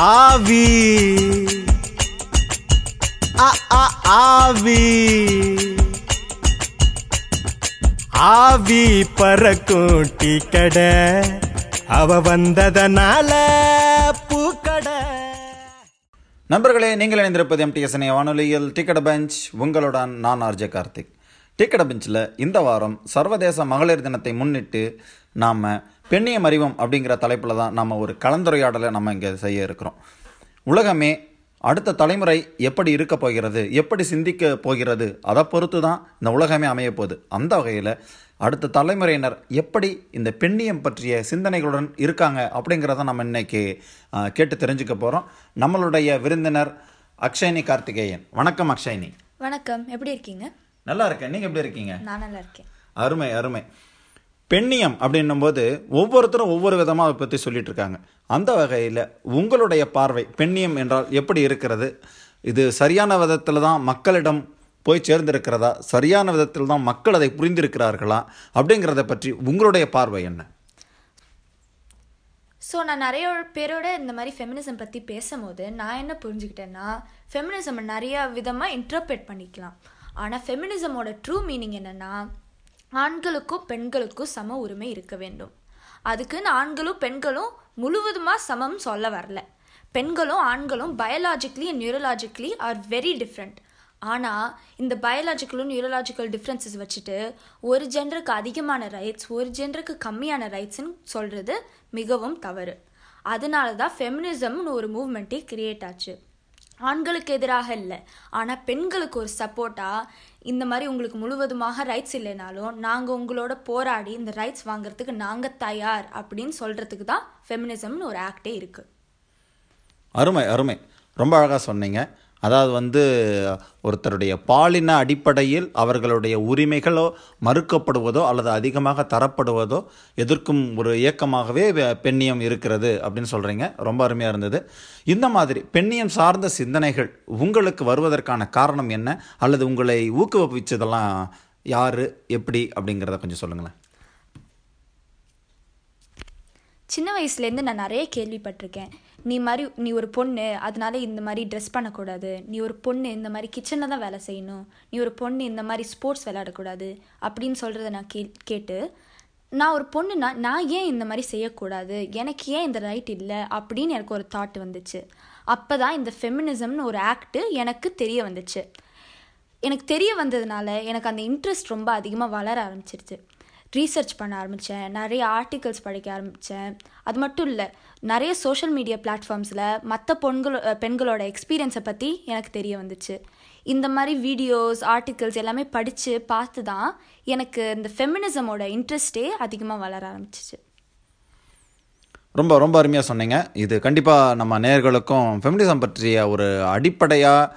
ஆவி. ஆ, ஆ, ஆவி. ஆவி பறக்கும் டீ கடை அவ வந்ததனால பூக்கடை. நண்பர்களே நீங்கள் இணைந்திருப்பது எம்டிஎஸ்என்ஏ வானொலியில் டிக்கெட் பெஞ்ச் உங்களுடன் நான் ஆர்ஜே கார்த்திக். டிக்கெட் பெஞ்சில் இந்த வாரம் சர்வதேச மகளிர் தினத்தை முன்னிட்டு நாம் பெண்ணியம் அறிவோம் அப்படிங்கிற தலைப்பில் தான் நம்ம ஒரு கலந்துரையாடலை நம்ம இங்கே செய்ய இருக்கிறோம். உலகமே அடுத்த தலைமுறை எப்படி இருக்க போகிறது எப்படி சிந்திக்க போகிறது அதை பொறுத்து தான் இந்த உலகமே அமைய போகுது. அந்த வகையில் அடுத்த தலைமுறையினர் எப்படி இந்த பெண்ணியம் பற்றிய சிந்தனைகளுடன் இருக்காங்க அப்படிங்கிறத நம்ம இன்னைக்கு ஆ, கேட்டு தெரிஞ்சுக்க போகிறோம் நம்மளுடைய விருந்தினர் அக்ஷயனி கார்த்திகேயன். வணக்கம் அக்ஷயனி. வணக்கம். எப்படி இருக்கீங்க? நல்லா இருக்கேன். நீங்கள் எப்படி இருக்கீங்க? நான் நல்லா இருக்கேன். அருமை அருமை. பெண்ணியம் அப்படின்னும் போது ஒவ்வொருத்தரும் ஒவ்வொரு விதமாக அதை பற்றி சொல்லிட்டு இருக்காங்க அந்த வகையில் உங்களுடைய பார்வை பெண்ணியம் என்றால் எப்படி இருக்கிறது? இது சரியான விதத்தில் தான் மக்களிடம் போய் சேர்ந்திருக்கிறதா? சரியான விதத்தில் தான் மக்கள் அதை புரிந்திருக்கிறார்களா? அப்படிங்கிறத பற்றி உங்களுடைய பார்வை என்ன? ஸோ நான் நிறைய பேரோட இந்த மாதிரி ஃபெமினிசம் பற்றி பேசும்போது நான் என்ன புரிஞ்சுக்கிட்டேன்னா ஃபெமினிசம் நிறைய விதமாக இன்டர்பிரேட் பண்ணிக்கலாம். ஆனால் ஃபெமினிசமோட ட்ரூ மீனிங் என்னென்னா ஆண்களுக்கும் பெண்களுக்கும் சம உரிமை இருக்க வேண்டும். அதுக்குன்னு ஆண்களும் பெண்களும் முழுவதுமாக சமம் சொல்ல வரல. பெண்களும் ஆண்களும் biologically and neurologically are very different ஆனால் இந்த பயாலாஜிக்கலும் நியூரலாஜிக்கல் டிஃப்ரென்சஸ் வச்சுட்டு ஒரு ஜென்டருக்கு அதிகமான ரைட்ஸ் ஒரு ஜென்டருக்கு கம்மியான ரைட்ஸ்ன்னு சொல்கிறது மிகவும் தவறு. அதனால தான் ஃபெமினிசம்னு ஒரு மூவ்மெண்ட்டே கிரியேட் ஆச்சு. ஆண்களுக்கு எதிராக இல்லை. ஆனால் பெண்களுக்கு ஒரு சப்போர்ட்டாக இந்த மாதிரி உங்களுக்கு முழுவதுமாக ரைட்ஸ் இல்லைனாலும் நாங்கள் உங்களோட போராடி இந்த ரைட்ஸ் வாங்குறதுக்கு நாங்கள் தயார் அப்படின்னு சொல்கிறதுக்கு தான் ஃபெமினிசம்னு ஒரு ஆக்டே இருக்குது அருமை அருமை. ரொம்ப அழகாக சொன்னீங்க. அதாவது வந்து ஒருத்தருடைய பாலின அடிப்படையில் அவர்களுடைய உரிமைகளோ மறுக்கப்படுவதோ அல்லது அதிகமாக தரப்படுவதோ எதிர்க்கும் ஒரு இயக்கமாகவே பெண்ணியம் இருக்கிறது அப்படின்னு சொல்கிறீங்க ரொம்ப அருமையாக இருந்தது. இந்த மாதிரி பெண்ணியம் சார்ந்த சிந்தனைகள் உங்களுக்கு வருவதற்கான காரணம் என்ன? அல்லது உங்களை ஊக்குவிச்சதெல்லாம் யார்? எப்படி? அப்படிங்கிறத கொஞ்சம் சொல்லுங்களேன். சின்ன வயசுலேருந்து நான் நிறைய கேள்விப்பட்டிருக்கேன். நீ மாதிரி நீ ஒரு பொண்ணு அதனால இந்த மாதிரி ட்ரெஸ் பண்ணக்கூடாது. நீ ஒரு பொண்ணு இந்த மாதிரி கிச்சனில் தான் வேலை செய்யணும். நீ ஒரு பொண்ணு இந்த மாதிரி ஸ்போர்ட்ஸ் விளையாடக்கூடாது. அப்படின்னு சொல்கிறத நான் கே கேட்டு நான் ஒரு பொண்ணுனா நான் ஏன் இந்த மாதிரி செய்யக்கூடாது? எனக்கு ஏன் இந்த ரைட் இல்லை? அப்படின்னு எனக்கு ஒரு தாட் வந்துச்சு. அப்போ தான் இந்த ஃபெமினிசம்னு ஒரு ஆக்ட்டு எனக்கு தெரிய வந்துச்சு. எனக்கு தெரிய வந்ததுனால எனக்கு அந்த இன்ட்ரெஸ்ட் ரொம்ப அதிகமாக வளர ஆரம்பிச்சிருச்சு. ரீசர்ச் பண்ண ஆரம்பித்தேன் நிறைய ஆர்டிகல்ஸ் படிக்க ஆரம்பித்தேன் அது மட்டும் இல்லை நிறைய சோஷியல் மீடியா பிளாட்ஃபார்ம்ஸில் மற்ற பொண்களோ பெண்களோட எக்ஸ்பீரியன்ஸை பற்றி எனக்கு தெரிய வந்துச்சு. இந்த மாதிரி வீடியோஸ் ஆர்டிகல்ஸ் எல்லாமே படித்து பார்த்து தான் எனக்கு இந்த ஃபெமினிசமோட இன்ட்ரெஸ்டே அதிகமாக வளர ஆரம்பிச்சிச்சு. ரொம்ப ரொம்ப அருமையாக சொன்னீங்க. இது கண்டிப்பாக நம்ம நேயர்களுக்கும் ஃபெமினிசம் பற்றிய ஒரு அடிப்படையாக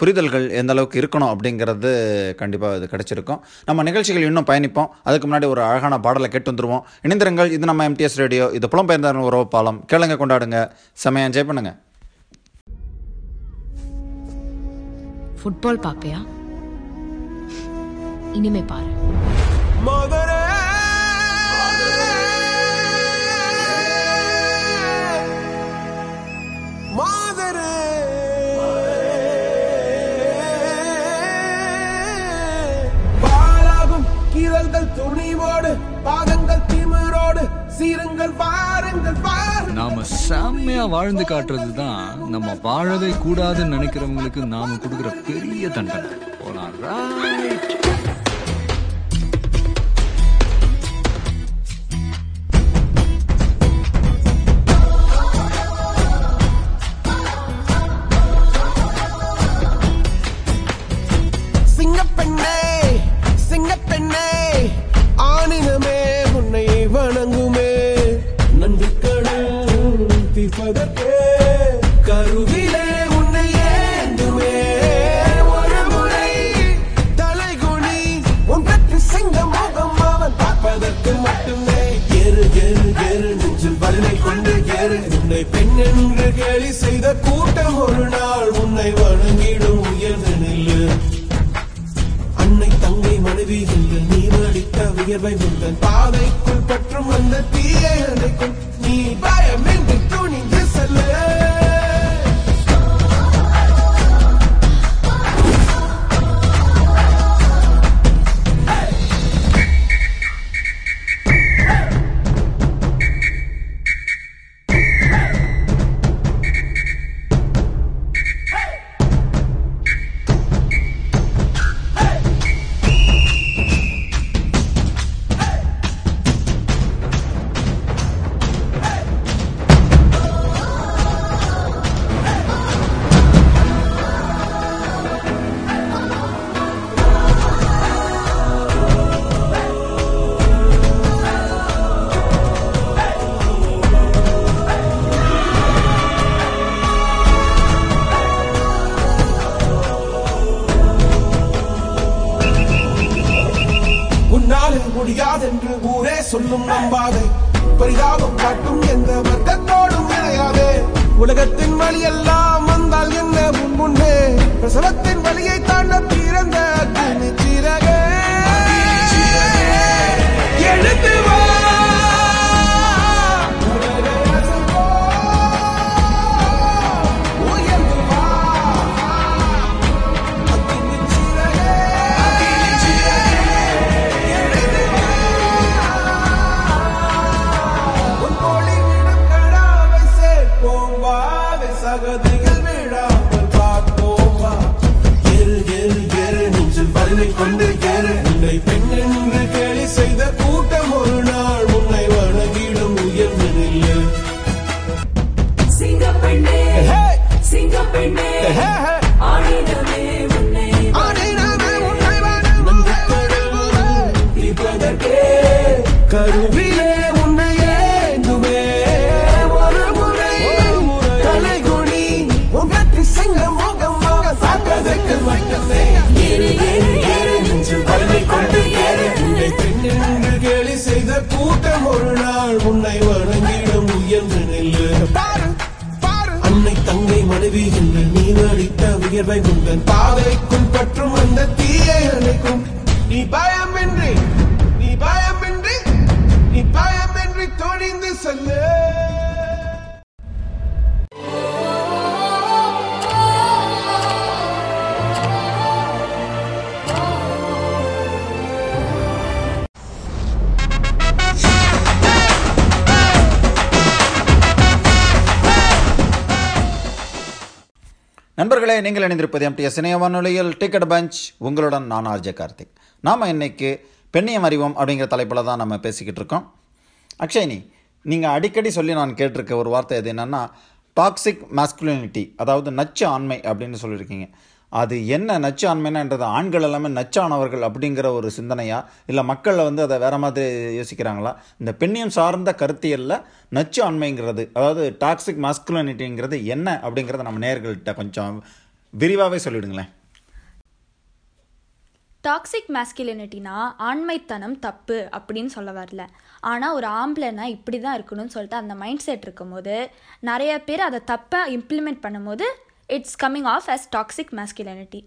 புரிதல்கள் எந்த அளவுக்கு இருக்கணும் அப்படிங்கிறது கண்டிப்பாக இது கிடைச்சிருக்கும். நம்ம நிகழ்ச்சிகள் இன்னும் பயணிப்போம். அதுக்கு முன்னாடி ஒரு அழகான பாடலை கேட்டு வந்துருவோம். இணைந்திருங்கள். இது நம்ம எம்டிஎஸ் ரேடியோ இது புலம்பெயர்ந்த உறவு பாலம். கேளுங்க கொண்டாடுங்க. செமையா என்ஜாய் பண்ணுங்க. ஃபுட்பால் பாப்பியா? இனிமே பாரு. சீருங்கள் நாம செம்மையா வாழ்ந்து காட்டுறது தான் நம்ம வாழவே கூடாதுன்னு நினைக்கிறவங்களுக்கு நாம கொடுக்குற பெரிய தண்டனை. போலாம் கூட்டம் ஒரு நாள் உன்னை வணங்கிடும் உயர்ந்து நில்லு. அன்னை தங்கை மனைவி என்று நீ நடித்த உயர்வை உங்கள் பாதைக்குள் பற்றும் அந்த தீயை அணைக்கும். நீ பயமின்றி நீ பயமின்றி நீ பயமின்றி தொழிந்து செல்லு. நண்பர்களே நீங்கள் இணைந்திருப்பது எம்டிஎஸ் இணைய வானொலியில். டிக்கெட் பஞ்ச் உங்களுடன் நான் ஆர்ஜே கார்த்திக். நாம் இன்னைக்கு பெண்ணியம் அறிவோம் அப்படிங்கிற தலைப்பில் தான் நம்ம பேசிக்கிட்டு இருக்கோம். அக்ஷய்னி நீங்கள் அடிக்கடி சொல்லி நான் கேட்டிருக்க ஒரு வார்த்தை எது என்னென்னா டாக்ஸிக் மாஸ்குலினிட்டி அதாவது நச்சு ஆண்மை அப்படின்னு சொல்லியிருக்கீங்க. அது என்ன நச்சு ஆண்கள் எல்லாமே நச்சானவர்கள் அப்படிங்கிற ஒரு சிந்தனையா? இல்லை மக்களில் வந்து அதை வேற மாதிரி யோசிக்கிறாங்களா? இந்த பெண்ணியம் சார்ந்த கருத்தியலில் நச்சு ஆண்மைங்கிறது அதாவது டாக்ஸிக் மாஸ்குலனிட்டிங்கிறது என்ன அப்படிங்கிறத நம்ம நேர்கள்கிட்ட கொஞ்சம் விரிவாகவே சொல்லிவிடுங்களேன் டாக்ஸிக் மேஸ்கிலினிட்டினா ஆண்மைத்தனம் தப்பு அப்படின்னு சொல்ல வரல. ஆனால் ஒரு ஆம்பளைனா இப்படி தான் இருக்கணும்னு சொல்லிட்டு அந்த மைண்ட் செட் இருக்கும்போது நிறைய பேர் அதை தப்பாக இம்ப்ளிமெண்ட் பண்ணும்போது it's coming off as toxic masculinity.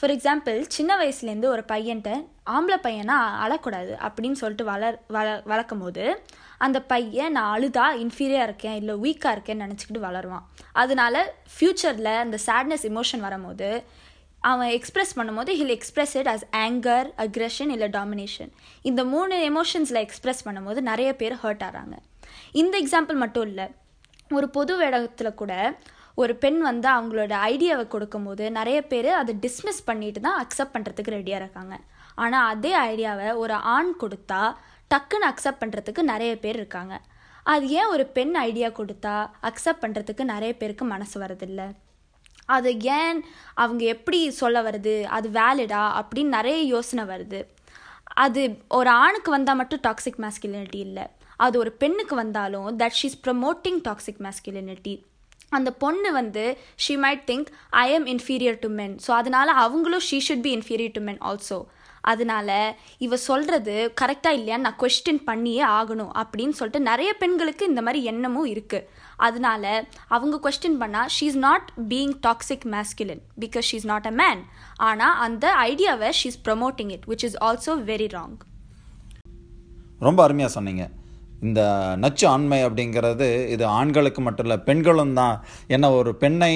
For example சின்ன வயசுலேருந்து ஒரு பையன்ட்ட ஆம்பளை பையனா அழக்கூடாது அப்படின்னு சொல்லிட்டு வளர் வள வளர்க்கும் போது அந்த பையன் நான் அழுதா இன்ஃபீரியாக இருக்கேன் இல்லை வீக்காக இருக்கேன்னு நினச்சிக்கிட்டு வளருவான். அதனால ஃப்யூச்சரில் அந்த சேட்னஸ் இமோஷன் வரும்போது அவன் எக்ஸ்ப்ரெஸ் பண்ணும்போது he'll express it as anger aggression இல்லை டாமினேஷன் இந்த மூணு எமோஷன்ஸில் எக்ஸ்ப்ரெஸ் பண்ணும்போது நிறைய பேர் ஹர்ட் ஆகிறாங்க. இந்த எக்ஸாம்பிள் மட்டும் இல்லை ஒரு பொது இடத்துல கூட ஒரு பெண் வந்து அவங்களோட ஐடியாவை கொடுக்கும்போது நிறைய பேர் அதை டிஸ்மிஸ் பண்ணிட்டு தான் அக்செப்ட் பண்ணுறதுக்கு ரெடியாக இருக்காங்க. ஆனால் அதே ஐடியாவை ஒரு ஆண் கொடுத்தா டக்குன்னு அக்செப்ட் பண்ணுறதுக்கு நிறைய பேர் இருக்காங்க. அது ஏன் ஒரு பெண் ஐடியா கொடுத்தா அக்செப்ட் பண்ணுறதுக்கு நிறைய பேருக்கு மனசு வரதில்லை அது ஏன் அவங்க எப்படி சொல்ல வருது? அது வேலிடா அப்படின்னு நிறைய யோசனை வருது. அது ஒரு ஆணுக்கு வந்தால் மட்டும் டாக்ஸிக் மேஸ்குலினிட்டி இல்லை. அது ஒரு பெண்ணுக்கு வந்தாலும் that she's promoting toxic masculinity அந்த பொண்ணு வந்து she might think I am inferior to men so அதனால அவங்களும் she should be inferior to men also அதனால இவ சொல்கிறது கரெக்டாக இல்லையான்னு நான் கொஸ்டின் பண்ணியே ஆகணும் அப்படின்னு சொல்லிட்டு நிறைய பெண்களுக்கு இந்த மாதிரி எண்ணமும் இருக்குது அதனால அவங்க கொஸ்டின் பண்ணால் she is not being toxic masculine because she is not a man ஆனால் அந்த ஐடியாவை she is promoting it which is also very wrong ரொம்ப அருமையாக சொன்னீங்க. இந்த நச்சு ஆண்மை அப்படிங்கிறது இது ஆண்களுக்கு மட்டும் இல்லை பெண்களும் தான். என்ன ஒரு பெண்ணை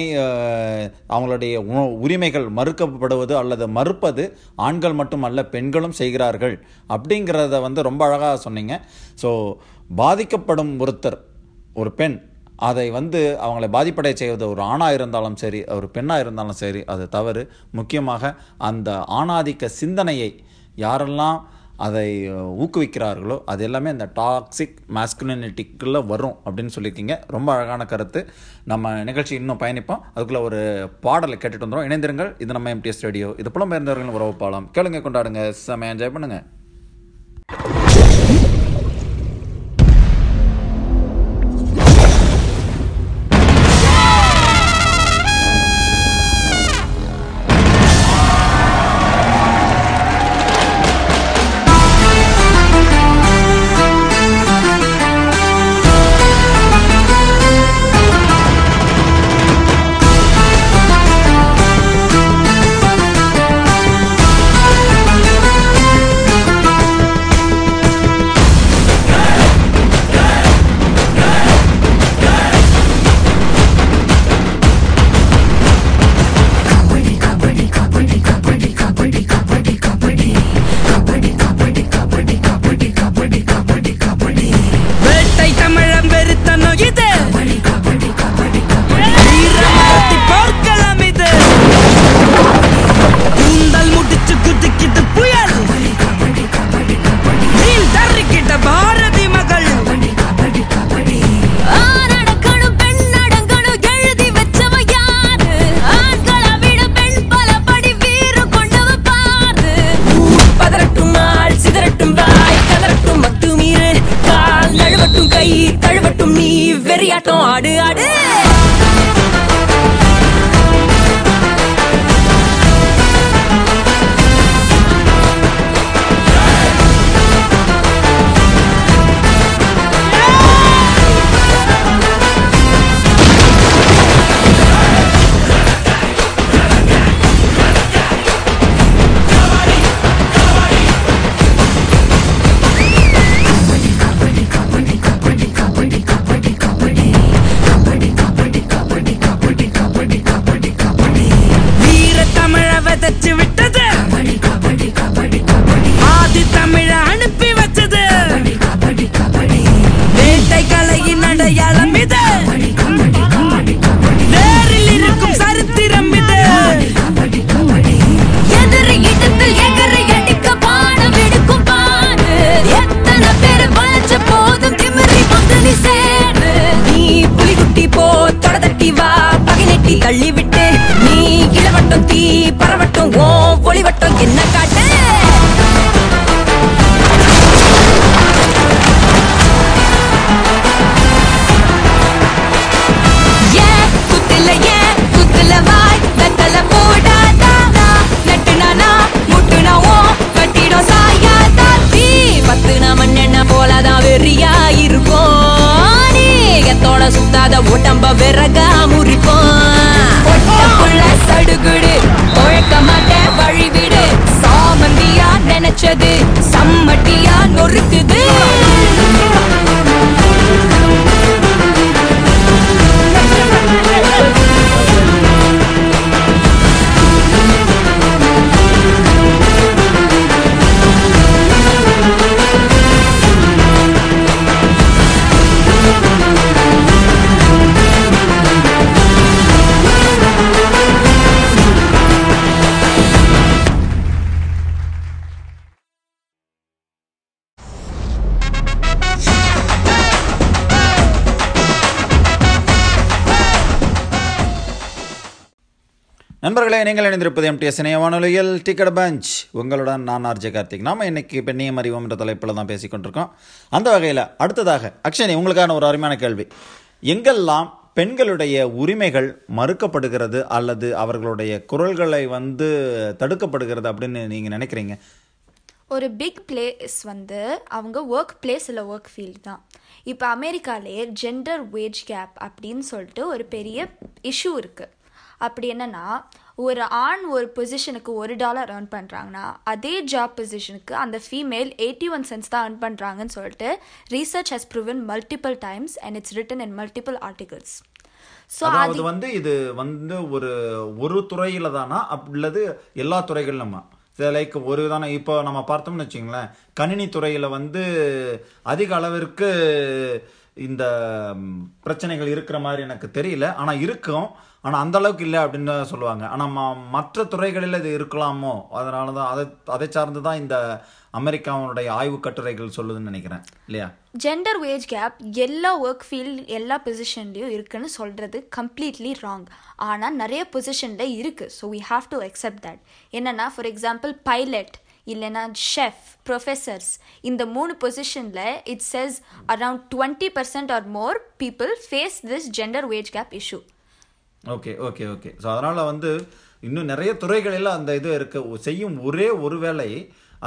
அவங்களுடைய உ- உரிமைகள் மறுக்கப்படுவது அல்லது மறுப்பது ஆண்கள் மட்டுமல்ல பெண்களும் செய்கிறார்கள் அப்படிங்கிறத வந்து ரொம்ப அழகாக சொன்னீங்க. ஸோ பாதிக்கப்படும் ஒருத்தர் ஒரு பெண் அதை வந்து அவங்களை பாதிப்படைய செய்வது ஒரு ஆணாக இருந்தாலும் சரி ஒரு பெண்ணாக இருந்தாலும் சரி அது தவறு. முக்கியமாக அந்த ஆணாதிக்க சிந்தனையை யாரெல்லாம் அதை ஊக்குவிக்கிறார்களோ அது எல்லாமே இந்த டாக்ஸிக் மாஸ்குலினிட்டிக்குள்ளே வரும் அப்படின்னு சொல்லியிருக்கீங்க. ரொம்ப அழகான கருத்து. நம்ம நிகழ்ச்சி இன்னும் பயணிப்போம். அதுக்குள்ளே ஒரு பாடலை கேட்டுட்டு வந்துடும் இணைந்திருங்கள். இது நம்ம எம்டிஎஸ் ரேடியோ இது புலம்பெயர்ந்தவர்கள் உறவு பாலம். கேளுங்க கொண்டாடுங்க. செமையா என்ஜாய் பண்ணுங்கள் நண்பர்களே நீங்கள் இணைந்திருப்பது எம்டிஎஸ் இணைய வானொலியில் டிக்கெட் பஞ்ச் உங்களுடன் நான் ஆர்ஜே கார்த்திக். நாம இன்னைக்கு பெண்ணியம் அறிவோம் என்ற தலைப்பில் தான் பேசிக்கொண்டிருக்கோம் அந்த வகையில் அடுத்ததாக அக்ஷனி உங்களுக்கான ஒரு அருமையான கேள்வி. எங்கெல்லாம் பெண்களுடைய உரிமைகள் மறுக்கப்படுகிறது அல்லது அவர்களுடைய குரல்களை வந்து தடுக்கப்படுகிறது அப்படின்னு நீங்கள் நினைக்கிறீங்க? ஒரு பிக் பிளேஸ் வந்து அவங்க ஒர்க் பிளேஸ் இல்லை ஒர்க் ஃபீல்டு தான். இப்போ அமெரிக்காலே ஜெண்டர் வேஜ் கேப் அப்படின்னு சொல்லிட்டு ஒரு பெரிய இஷ்யூ இருக்குது அப்படி என்னன்னா ஒரு ஆண் ஒரு பொசிஷனுக்கு ஒரு டாலர் earn பண்ணுறாங்கன்னா அதே ஜாப் பொசிஷனுக்கு அந்த ஃபீமேல் எயிட்டி ஒன் சென்ஸ் தான் earn பண்ணுறாங்கன்னு சொல்லிட்டு research has proven multiple times and it's written in multiple articles so அது வந்து இது வந்து ஒரு ஒரு துறையில தானா அல்லது எல்லா துறைகளிலுமா லைக் ஒரு தானே இப்போ நம்ம பார்த்தோம்னு வச்சுங்களேன் கணினி துறையில வந்து அதிக அளவிற்கு இந்த பிரச்சனைகள் இருக்கிற மாதிரி எனக்கு தெரியல. ஆனால் இருக்கும். ஆனால் அந்த அளவுக்கு இல்லை அப்படின்னு சொல்லுவாங்க. ஆனால் ம- மற்ற துறைகளில் இது இருக்கலாமோ? அதனால தான் அதை அதை சார்ந்து தான் இந்த அமெரிக்காவுடைய ஆய்வு கட்டுரைகள் சொல்லுதுன்னு நினைக்கிறேன். இல்லையா? ஜெண்டர் வேஜ் கேப் எல்லா ஒர்க் ஃபீல்ட் எல்லா பொசிஷன்லேயும் இருக்குன்னு சொல்கிறது கம்ப்ளீட்லி ராங் ஆனால் நிறைய பொசிஷனில் இருக்குது so we have to accept that என்னென்னா ஃபார் எக்ஸாம்பிள் பைலட் இல்லைன்னா ஷெஃப் ப்ரொஃபெசர்ஸ் இந்த மூணு பொசிஷனில் it says around twenty percent or more people face this gender wage gap issue okay okay okay so அதனால் வந்து இன்னும் நிறைய துறைகளில் அந்த இது இருக்கு. செய்யும் ஒரே ஒரு வேலை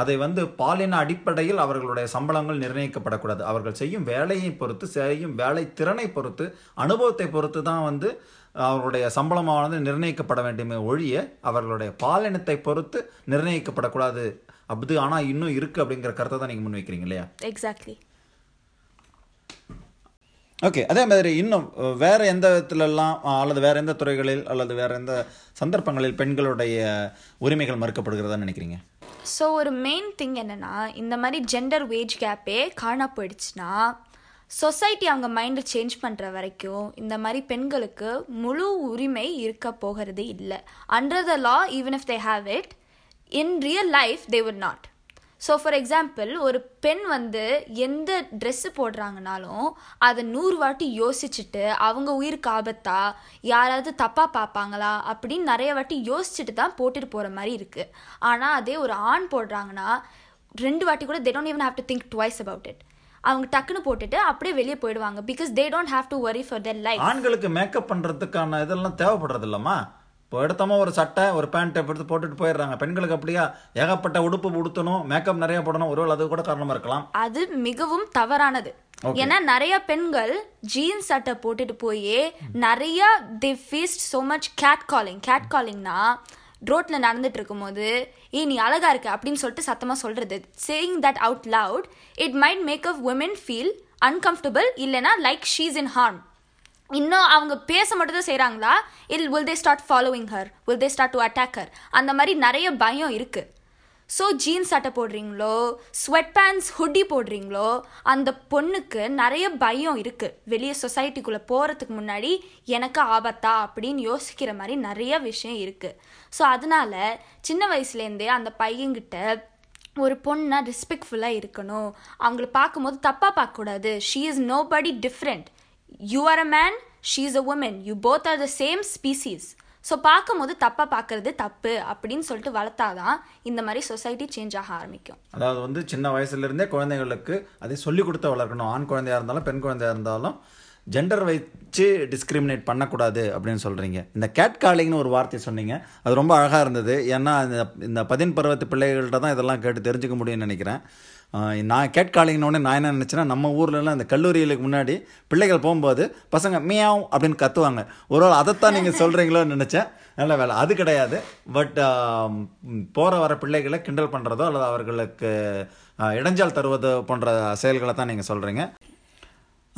அதை வந்து பாலின அடிப்படையில் அவர்களுடைய சம்பளங்கள் நிர்ணயிக்கப்படக்கூடாது. அவர்கள் செய்யும் வேலையை பொறுத்து செய்யும் வேலை திறனை பொறுத்து அனுபவத்தை பொறுத்து தான் வந்து அவர்களுடைய சம்பளமானது நிர்ணயிக்கப்பட வேண்டுமே ஒழிய அவர்களுடைய பாலினத்தை பொறுத்து நிர்ணயிக்கப்படக்கூடாது அப்படி ஆனால் இன்னும் இருக்கு அப்படிங்கிற கருத்தை தான் நீங்கள் முன்வைக்கிறீங்க இல்லையா? எக்ஸாக்ட்லி ஓகே அதே மாதிரி இன்னும் வேற எந்த விதத்துலலாம் அல்லது வேற எந்த துறைகளில் அல்லது வேற எந்த சந்தர்ப்பங்களில் பெண்களுடைய உரிமைகள் மறுக்கப்படுகிறதா நினைக்கிறீங்க? ஸோ ஒரு மெயின் திங் என்னன்னா இந்த மாதிரி ஜெண்டர் வேஜ் கேப்பே காணா போயிடுச்சுன்னா சொசைட்டி அவங்க மைண்டை சேஞ்ச் பண்ணுற வரைக்கும் இந்த மாதிரி பெண்களுக்கு முழு உரிமை இருக்க போகிறது இல்லை. Under the law even if they have it in real life they would not so for example ஒரு பெண் வந்து எந்த ட்ரெஸ்ஸு போடுறாங்கனாலும் அதை நூறு வாட்டி யோசிச்சுட்டு அவங்க உயிருக்கு ஆபத்தா யாராவது தப்பாக பார்ப்பாங்களா அப்படின்னு நிறைய வாட்டி யோசிச்சுட்டு தான் போட்டுட்டு போகிற மாதிரி இருக்குது ஆனால் அதே ஒரு ஆண் போடுறாங்கன்னா ரெண்டு வாட்டி கூட they don't even have to think twice about it அவங்க டக்குன்னு போட்டுட்டு அப்படியே வெளியே போயிடுவாங்க because they don't have to worry for their life ஆண்களுக்கு மேக்கப் பண்ணுறதுக்கான இதெல்லாம் தேவைப்படுறது இல்லம்மா? இப்போ எடுத்தோமா ஒரு சட்டை ஒரு பேண்ட் எடுத்து போட்டுட்டு போயிடுறாங்க. பெண்களுக்கு அப்படியா? ஏகப்பட்ட உடுப்பு உடுத்தணும் மேக்கப் நிறைய போடணும் ஒருவேளை அது கூட காரணமா இருக்கலாம். அது மிகவும் தவறானது. ஏன்னா நிறைய பெண்கள் ஜீன்ஸ் சட்டை போட்டுட்டு போய் நிறைய the faced so much cat calling cat காலிங்னா ரோட்ல நடந்துட்டு இருக்கும்போது ஏய் நீ அழகா இருக்க அப்படின்னு சொல்லிட்டு சத்தமா சொல்றது. Saying that out loud it might make a women feel uncomfortable இல்லைன்னா லைக் ஷீஸ் இன் harm. இன்னும் அவங்க பேச மட்டும் தான் செய்கிறாங்களா இல் will they start following her will they start to attack her அந்த மாதிரி நிறைய பயம் இருக்குது ஸோ ஜீன்ஸ் சட்டை போடுறீங்களோ ஸ்வெட் பேண்ட்ஸ் ஹுட்டி போடுறீங்களோ அந்த பொண்ணுக்கு நிறைய பயம் இருக்குது வெளியே சொசைட்டிக்குள்ளே போகிறதுக்கு முன்னாடி எனக்கு ஆபத்தா அப்படின்னு யோசிக்கிற மாதிரி நிறைய விஷயம் இருக்குது ஸோ அதனால சின்ன வயசுலேருந்தே அந்த பையன்கிட்ட ஒரு பொண்ணை ரெஸ்பெக்ட்ஃபுல்லாக இருக்கணும். அவங்கள பார்க்கும்போது தப்பாக பார்க்கக்கூடாது. She is nobody different you are a man she is a woman you both are the same species so பார்க்கும்போது தப்பாக பார்க்கறது தப்பு அப்படின்னு சொல்லிட்டு வளர்த்தாதான் இந்த மாதிரி சொசைட்டி சேஞ்ச் ஆக ஆரம்பிக்கும். அதாவது வந்து சின்ன வயசுல இருந்தே குழந்தைகளுக்கு அதை சொல்லி கொடுத்து வளர்க்கணும். ஆண் குழந்தையா இருந்தாலும் பெண் குழந்தையா இருந்தாலும் ஜெண்டர் வச்சு டிஸ்கிரிமினேட் பண்ணக்கூடாது அப்படின்னு சொல்கிறீங்க இந்த கேட் காலிங்னு ஒரு வார்த்தை சொன்னீங்க. அது ரொம்ப அழகாக இருந்தது. ஏன்னா இந்த இந்த பதின் பருவத்து பிள்ளைகள்கிட்ட தான் இதெல்லாம் கேட்டு தெரிஞ்சுக்க முடியும்னு நினைக்கிறேன். நான் கேட்காலிங்கனோடனே நான் என்ன நினச்சேன்னா நம்ம ஊர்லலாம் இந்த கல்லூரிகளுக்கு முன்னாடி பிள்ளைகள் போகும்போது பசங்க மியாவும் அப்படின்னு கத்துவாங்க. ஒரு வேளை அதைத்தான் நீங்கள் சொல்கிறீங்களோன்னு நினச்சேன். நல்ல வேலை. அது கிடையாது. பட் போகிற வர பிள்ளைகளை கிண்டல் பண்ணுறதோ அல்லது அவர்களுக்கு இடைஞ்சால் இடைஞ்சல் தருவதோ போன்ற செயல்களை தான் நீங்கள் சொல்கிறீங்க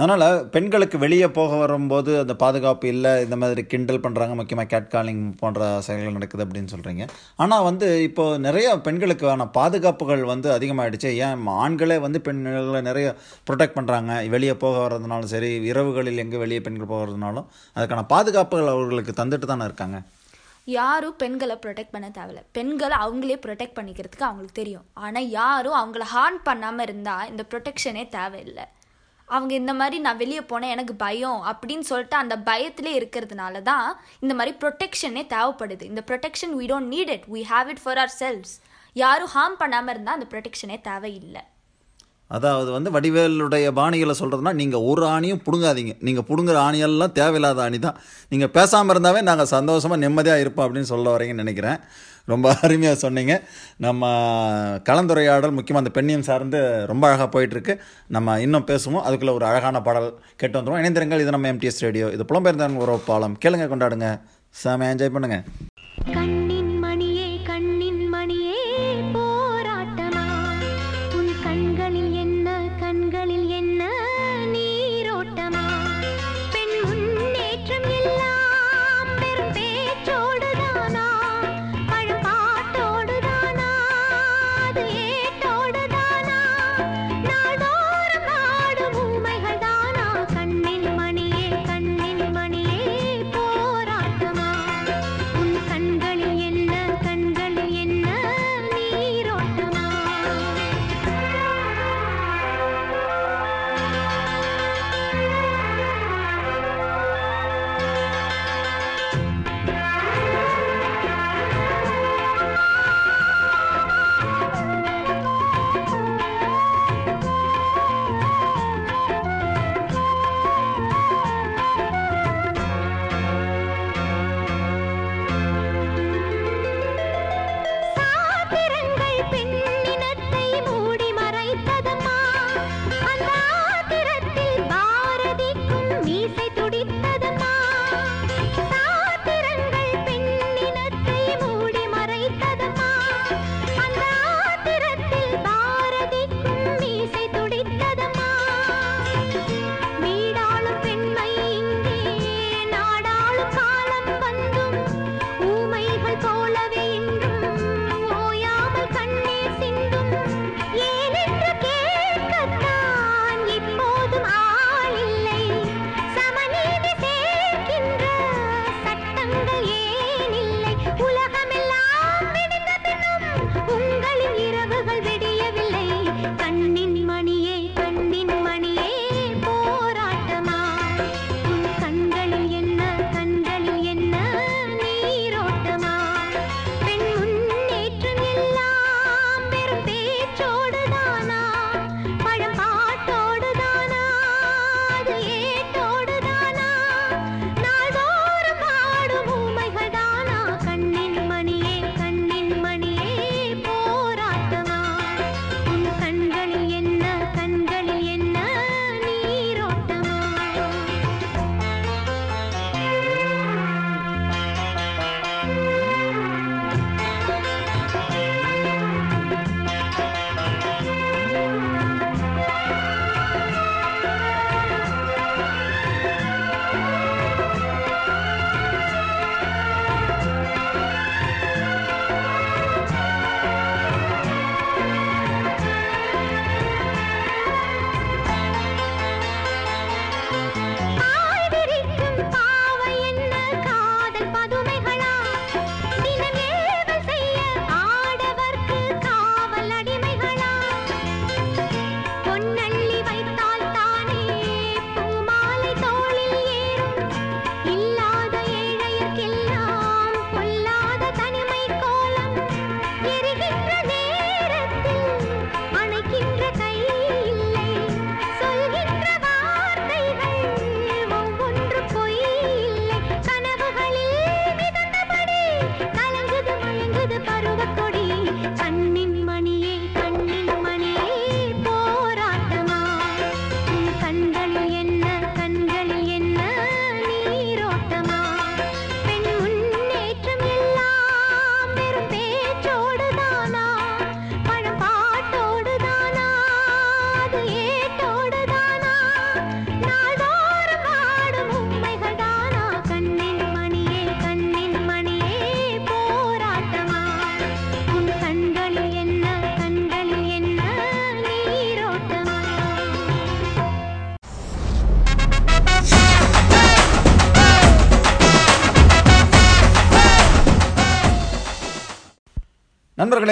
அதனால் பெண்களுக்கு வெளியே போக வரும்போது அந்த பாதுகாப்பு இல்லை இந்த மாதிரி கிண்டல் பண்ணுறாங்க முக்கியமாக கேட் காலிங் போன்ற செயல்கள் நடக்குது அப்படின்னு சொல்கிறீங்க ஆனால் வந்து இப்போது நிறைய பெண்களுக்கான பாதுகாப்புகள் வந்து அதிகமாகிடுச்சு ஏன் ஆண்களே வந்து பெண்களை நிறைய ப்ரொடெக்ட் பண்ணுறாங்க வெளியே போக வர்றதுனாலும் சரி இரவுகளில் எங்கே வெளியே பெண்கள் போகிறதுனாலும் அதுக்கான பாதுகாப்புகள் அவர்களுக்கு தந்துட்டு தானே இருக்காங்க. யாரும் பெண்களை ப்ரொடெக்ட் பண்ண தேவையில்ல. பெண்களை அவங்களே ப்ரொடெக்ட் பண்ணிக்கிறதுக்கு அவங்களுக்கு தெரியும். ஆனால் யாரும் அவங்கள ஹார்ன் பண்ணாமல் இருந்தால் இந்த ப்ரொடெக்ஷனே தேவையில்லை. அவங்க இந்த மாதிரி நான் வெளியே போனேன் எனக்கு பயம் அப்படின்னு சொல்லிட்டு அந்த பயத்திலே இருக்கிறதுனால தான் இந்த மாதிரி ப்ரொடெக்ஷனே தேவைப்படுது. இந்த protection we don't need it we have it for ourselves யாரும் ஹார்ம் பண்ணாமல் இருந்தால் அந்த ப்ரொடெக்ஷனே தேவையில்லை. அதாவது வந்து வடிவேலுடைய பாணிகளை சொல்கிறதுனா நீங்கள் ஒரு ஆணியும் பிடுங்காதீங்க. நீங்கள் பிடுங்குற ஆணியெல்லாம் தேவையில்லாத ஆணி தான். நீங்கள் பேசாமல் இருந்தாவே நாங்கள் சந்தோஷமாக நிம்மதியாக இருப்போம் அப்படின்னு சொல்ல வரீங்கன்னு நினைக்கிறேன். ரொம்ப அருமையாக சொன்னீங்க. நம்ம கலந்துரையாடல் முக்கியமாக அந்த பெண்ணியம் சார்ந்து ரொம்ப அழகாக போயிட்டுருக்கு. நம்ம இன்னும் பேசுவோம். அதுக்குள்ளே ஒரு அழகான பாடல் கேட்டு வந்துடுவோம் இணைந்திருங்கள். இது நம்ம எம்டிஎஸ் ரேடியோ இது புலம்பெயர்ந்தான் ஒரு பாலம். கேளுங்க கொண்டாடுங்க. செம என்ஜாய் பண்ணுங்கள்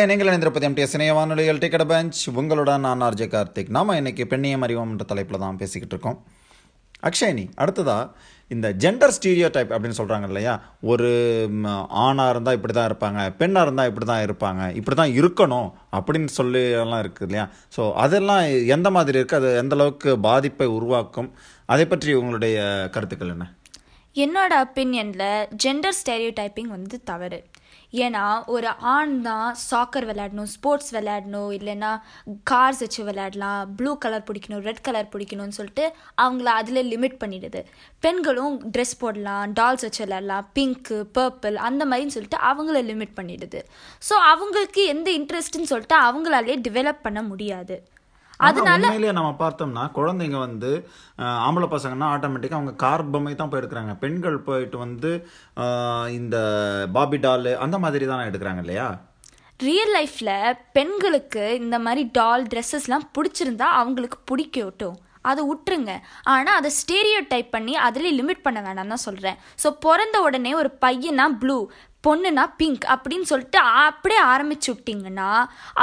நண்பர்களே நீங்கள் இணைந்திருப்பது எம்டிஎஸ் இணைய வானொலிகள் டிக்கெட் பெஞ்ச். உங்களுடன் நான் ஆர்ஜே கார்த்திக். நாம இன்னைக்கு பெண்ணியம் அறிவோம் என்ற தலைப்பில் தான் பேசிக்கிட்டு இருக்கோம். அக்ஷயனி அடுத்ததாக இந்த ஜெண்டர் ஸ்டீரியோ டைப் அப்படின்னு சொல்கிறாங்க இல்லையா? ஒரு ஆணாக இருந்தால் இப்படி தான் இருப்பாங்க பெண்ணாக இருந்தால் இப்படி தான் இருப்பாங்க இப்படி தான் இருக்கணும் அப்படின்னு சொல்லி எல்லாம் இருக்குது இல்லையா? ஸோ அதெல்லாம் எந்த மாதிரி இருக்குது அது எந்த அளவுக்கு பாதிப்பை உருவாக்கும்? அதை பற்றி உங்களுடைய கருத்துக்கள் என்ன? என்னோட ஒப்பீனியனில் ஜெண்டர் ஸ்டெரியோ டைப்பிங் வந்து தவறு. ஏன்னா ஒரு ஆண் தான் சாக்கர் விளையாடணும் ஸ்போர்ட்ஸ் விளையாடணும் இல்லைன்னா கார்ஸ் வச்சு விளையாடலாம் ப்ளூ கலர் பிடிக்கணும் ரெட் கலர் பிடிக்கணும்னு சொல்லிட்டு அவங்கள அதில் லிமிட் பண்ணிடுது. பெண்களும் ட்ரெஸ் போடலாம் டால்ஸ் வச்சு விளையாடலாம் பிங்க்கு பர்பிள் அந்த மாதிரின்னு சொல்லிட்டு அவங்கள லிமிட் பண்ணிடுது. ஸோ அவங்களுக்கு எந்த இன்ட்ரெஸ்ட்னு சொல்லிட்டு அவங்களாலே டெவலப் பண்ண முடியாது. அதனால உண்மையிலேயே நம்ம பார்த்தோம்னா குழந்தைங்க வந்து ஆம்பளை பசங்கன்னா ஆட்டோமேட்டிக்காக அவங்க கார் பொம்மை தான் போய் எடுக்கிறாங்க பெண்கள் போயிட்டு வந்து இந்த பாபி டால் அந்த மாதிரி தான் எடுக்கிறாங்க இல்லையா? ரியல் லைஃப்பில் பெண்களுக்கு இந்த மாதிரி டால் ட்ரெஸ்ஸஸ்லாம் பிடிச்சிருந்தா அவங்களுக்கு பிடிக்கட்டும் அதை விட்டுருங்க ஆனால் அதை ஸ்டேரியோ டைப் பண்ணி அதில் லிமிட் பண்ண வேணாம் தான் சொல்கிறேன் ஸோ பிறந்த உடனே ஒரு பையனா ப்ளூ பொண்ணுனா பிங்க் அப்படின்னு சொல்லிட்டு அப்படியே ஆரம்பிச்சு விட்டிங்கன்னா